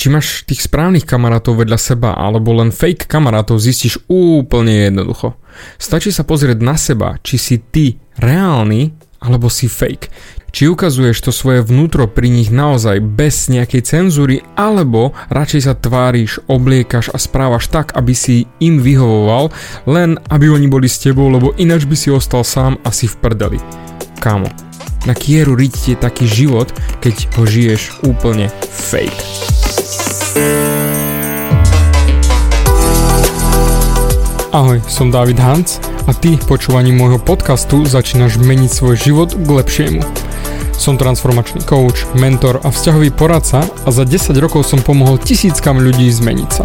či máš tých správnych kamarátov vedľa seba alebo len fake kamarátov zistíš úplne jednoducho. Stačí sa pozrieť na seba, či si ty reálny alebo si fake. Či ukazuješ to svoje vnútro pri nich naozaj bez nejakej cenzúry, alebo radšej sa tváriš, obliekaš a správaš tak, aby si im vyhovoval, len aby oni boli s tebou, lebo ináč by si ostal sám asi v prdeli. Kámo, na kieru riť taký život, keď ho žiješ úplne fake. Ahoj, som David Hans a ty počúvaním môjho podcastu začínaš meniť svoj život k lepšiemu. Som transformačný coach, mentor a vzťahový poradca a za 10 rokov som pomohol tisíckam ľudí zmeniť sa.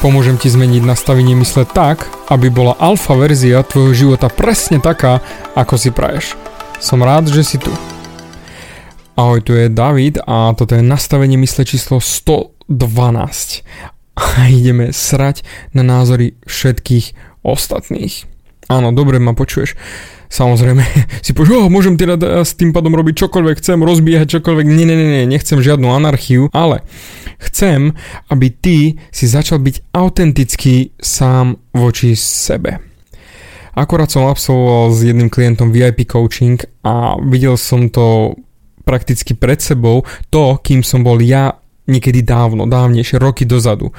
Pomôžem ti zmeniť nastavenie mysle tak, aby bola alfa verzia tvojho života presne taká, ako si praješ. Som rád, že si tu. Ahoj, tu je David a toto je nastavenie mysle číslo 112. A ideme srať na názory všetkých ostatných. Áno, dobre ma počuješ. Samozrejme si povieš, oh, môžem teda s tým pádom robiť čokoľvek chcem, rozbiehať čokoľvek. Nie, nie, nie, nechcem žiadnu anarchiu, ale chcem, aby ty si začal byť autentický sám voči sebe. Akorát som absolvoval s jedným klientom VIP coaching a videl som to prakticky pred sebou, to, kým som bol ja niekedy dávno, dávnejšie, roky dozadu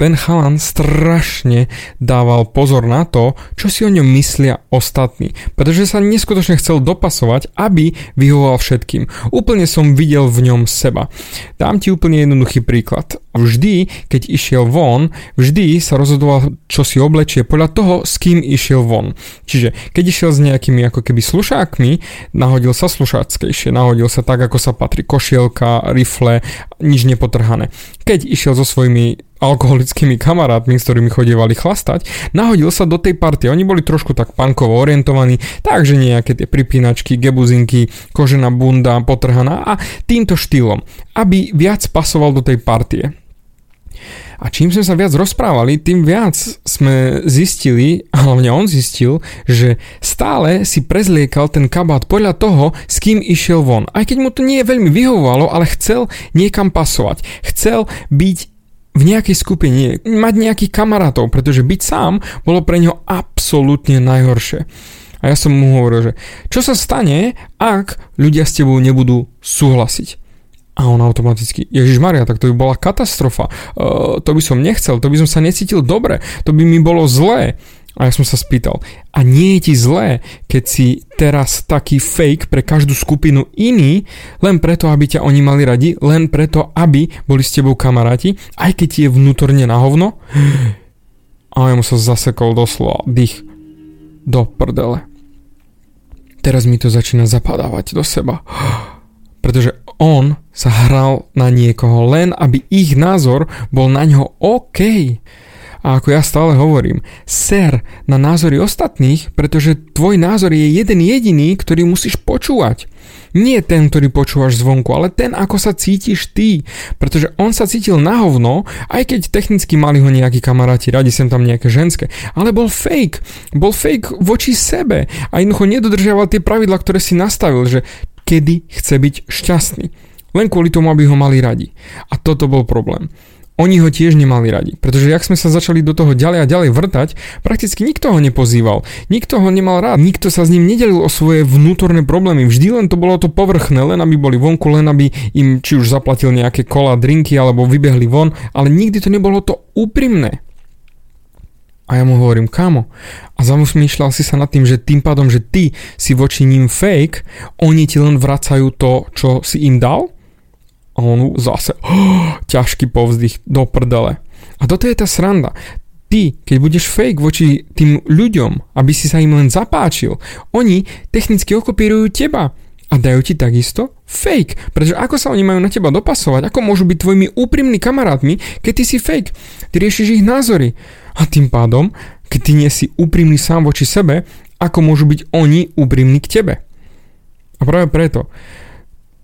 ten chalan strašne dával pozor na to, čo si o ňom myslia ostatní, pretože sa neskutočne chcel dopasovať, aby vyhovoval všetkým. Úplne som videl v ňom seba. Dám ti úplne jednoduchý príklad. Vždy, keď išiel von, vždy sa rozhodoval, čo si oblečie podľa toho, s kým išiel von. Čiže keď išiel s nejakými ako keby slušákmi, nahodil sa slušáckejšie, nahodil sa tak, ako sa patrí, košielka, rifle, nič nepotrhané. Keď išiel so svojimi alkoholickými kamarátmi, s ktorými chodievali chlastať, nahodil sa do tej partie. Oni boli trošku tak pankovo orientovaní, takže nejaké tie pripínačky, gebuzinky, kožená bunda, potrhaná a týmto štýlom, aby viac pasoval do tej partie. A čím sme sa viac rozprávali, tým viac sme zistili, a hlavne on zistil, že stále si prezliekal ten kabát podľa toho, s kým išiel von. Aj keď mu to nie veľmi vyhovovalo, ale chcel niekam pasovať. Chcel byť v nejakej skupine, mať nejakých kamarátov, pretože byť sám bolo pre neho absolútne najhoršie. A ja som mu hovoril, že čo sa stane, ak ľudia s tebou nebudú súhlasiť. A on automaticky, Ježiš Maria, tak to by bola katastrofa. Uh, to by som nechcel, to by som sa necítil dobre, to by mi bolo zlé. A ja som sa spýtal, a nie je ti zlé, keď si teraz taký fake pre každú skupinu iný, len preto, aby ťa oni mali radi, len preto, aby boli s tebou kamaráti, aj keď ti je vnútorne na hovno? A ja mu sa zasekol doslova dých do prdele. Teraz mi to začína zapadávať do seba pretože on sa hral na niekoho len, aby ich názor bol na ňo OK. A ako ja stále hovorím, ser na názory ostatných, pretože tvoj názor je jeden jediný, ktorý musíš počúvať. Nie ten, ktorý počúvaš zvonku, ale ten, ako sa cítiš ty. Pretože on sa cítil na hovno, aj keď technicky mali ho nejakí kamaráti, radi sem tam nejaké ženské. Ale bol fake. Bol fake voči sebe. A jednoducho nedodržiaval tie pravidla, ktoré si nastavil, že kedy chce byť šťastný. Len kvôli tomu, aby ho mali radi. A toto bol problém. Oni ho tiež nemali radi, pretože jak sme sa začali do toho ďalej a ďalej vrtať, prakticky nikto ho nepozýval, nikto ho nemal rád, nikto sa s ním nedelil o svoje vnútorné problémy, vždy len to bolo to povrchné, len aby boli vonku, len aby im či už zaplatil nejaké kola, drinky alebo vybehli von, ale nikdy to nebolo to úprimné. A ja mu hovorím, kámo, a zamýšľal si sa nad tým, že tým pádom, že ty si voči ním fake, oni ti len vracajú to, čo si im dal? A on zase, oh, ťažký povzdych do prdele. A toto je tá sranda. Ty, keď budeš fake voči tým ľuďom, aby si sa im len zapáčil, oni technicky okopírujú teba a dajú ti takisto fake. Pretože ako sa oni majú na teba dopasovať, ako môžu byť tvojimi úprimnými kamarátmi, keď ty si fake. Ty riešiš ich názory. A tým pádom, Keď ty nie si úprimný sám voči sebe, ako môžu byť oni úprimní k tebe? A práve preto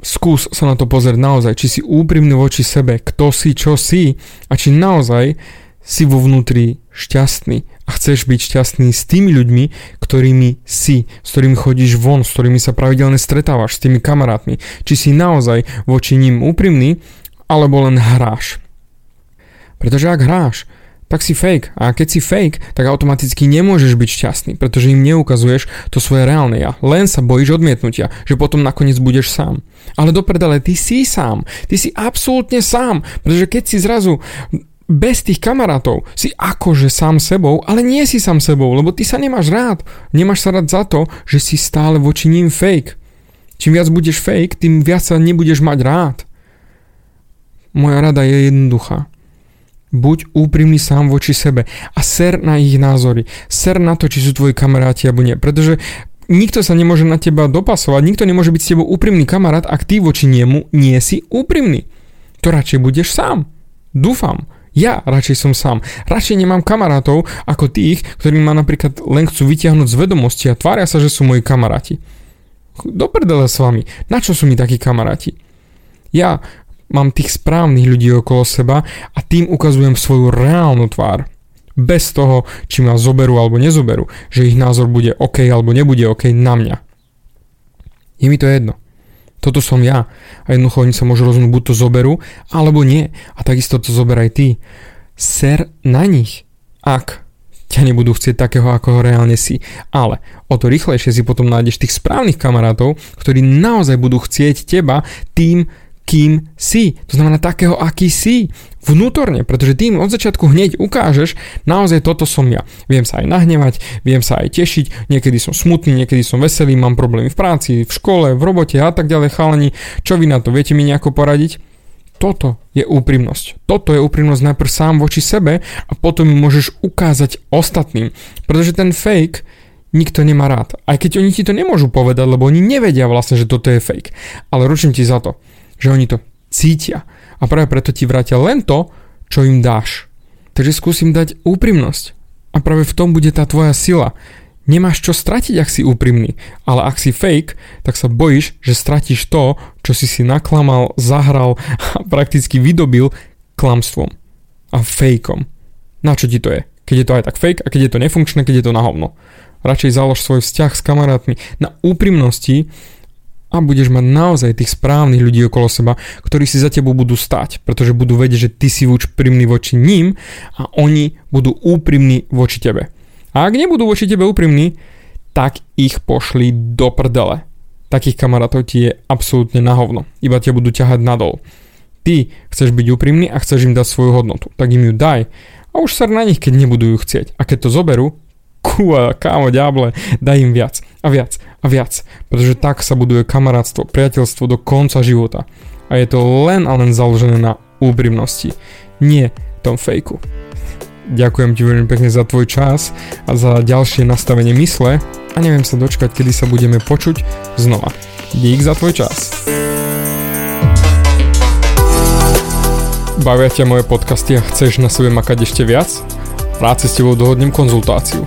skús sa na to pozrieť naozaj, či si úprimný voči sebe, kto si, čo si a či naozaj si vo vnútri šťastný a chceš byť šťastný s tými ľuďmi, ktorými si, s ktorými chodíš von, s ktorými sa pravidelne stretávaš, s tými kamarátmi. Či si naozaj voči ním úprimný, alebo len hráš. Pretože ak hráš, tak si fake. A keď si fake, tak automaticky nemôžeš byť šťastný, pretože im neukazuješ to svoje reálne ja. Len sa bojíš odmietnutia, že potom nakoniec budeš sám. Ale do predale, ty si sám. Ty si absolútne sám, pretože keď si zrazu bez tých kamarátov si akože sám sebou, ale nie si sám sebou, lebo ty sa nemáš rád. Nemáš sa rád za to, že si stále voči ním fake. Čím viac budeš fake, tým viac sa nebudeš mať rád. Moja rada je jednoduchá. Buď úprimný sám voči sebe a ser na ich názory. Ser na to, či sú tvoji kamaráti alebo nie. Pretože nikto sa nemôže na teba dopasovať, nikto nemôže byť s tebou úprimný kamarát, ak ty voči niemu nie si úprimný. To radšej budeš sám. Dúfam. Ja radšej som sám. Radšej nemám kamarátov ako tých, ktorí ma napríklad len chcú vytiahnuť z vedomosti a tvária sa, že sú moji kamaráti. Do prdele s vami. Na čo sú mi takí kamaráti? Ja mám tých správnych ľudí okolo seba a tým ukazujem svoju reálnu tvár. Bez toho, či ma zoberú alebo nezoberú, že ich názor bude OK alebo nebude OK na mňa. Je mi to jedno. Toto som ja. A jednoducho oni sa môžu rozhodnúť, buď to zoberú, alebo nie. A takisto to zoberaj ty. Ser na nich, ak ťa nebudú chcieť takého, ako ho reálne si. Ale o to rýchlejšie si potom nájdeš tých správnych kamarátov, ktorí naozaj budú chcieť teba tým, kým si. To znamená takého, aký si. Vnútorne, pretože tým od začiatku hneď ukážeš, naozaj toto som ja. Viem sa aj nahnevať, viem sa aj tešiť, niekedy som smutný, niekedy som veselý, mám problémy v práci, v škole, v robote a tak ďalej, chalani. Čo vy na to? Viete mi nejako poradiť? Toto je úprimnosť. Toto je úprimnosť najprv sám voči sebe a potom ju môžeš ukázať ostatným. Pretože ten fake nikto nemá rád. Aj keď oni ti to nemôžu povedať, lebo oni nevedia vlastne, že toto je fake. Ale ručím ti za to že oni to cítia. A práve preto ti vrátia len to, čo im dáš. Takže skúsim dať úprimnosť. A práve v tom bude tá tvoja sila. Nemáš čo stratiť, ak si úprimný, ale ak si fake, tak sa bojíš, že stratíš to, čo si si naklamal, zahral a prakticky vydobil klamstvom a fejkom. Na čo ti to je? Keď je to aj tak fake a keď je to nefunkčné, keď je to na hovno. Radšej založ svoj vzťah s kamarátmi na úprimnosti a budeš mať naozaj tých správnych ľudí okolo seba, ktorí si za tebou budú stať, pretože budú vedieť, že ty si úprimný voči ním a oni budú úprimní voči tebe. A ak nebudú voči tebe úprimní, tak ich pošli do prdele. Takých kamarátov ti je absolútne na hovno. Iba ťa budú ťahať nadol. Ty chceš byť úprimný a chceš im dať svoju hodnotu, tak im ju daj a už sa na nich, keď nebudú ju chcieť. A keď to zoberú, kúa, kámo, ďable, daj im viac a viac a viac, pretože tak sa buduje kamarátstvo, priateľstvo do konca života. A je to len a len založené na úprimnosti, nie tom fejku. Ďakujem ti veľmi pekne za tvoj čas a za ďalšie nastavenie mysle a neviem sa dočkať, kedy sa budeme počuť znova. Dík za tvoj čas. Bavia ťa moje podcasty a chceš na sebe makať ešte viac? Rád si s tebou dohodnem konzultáciu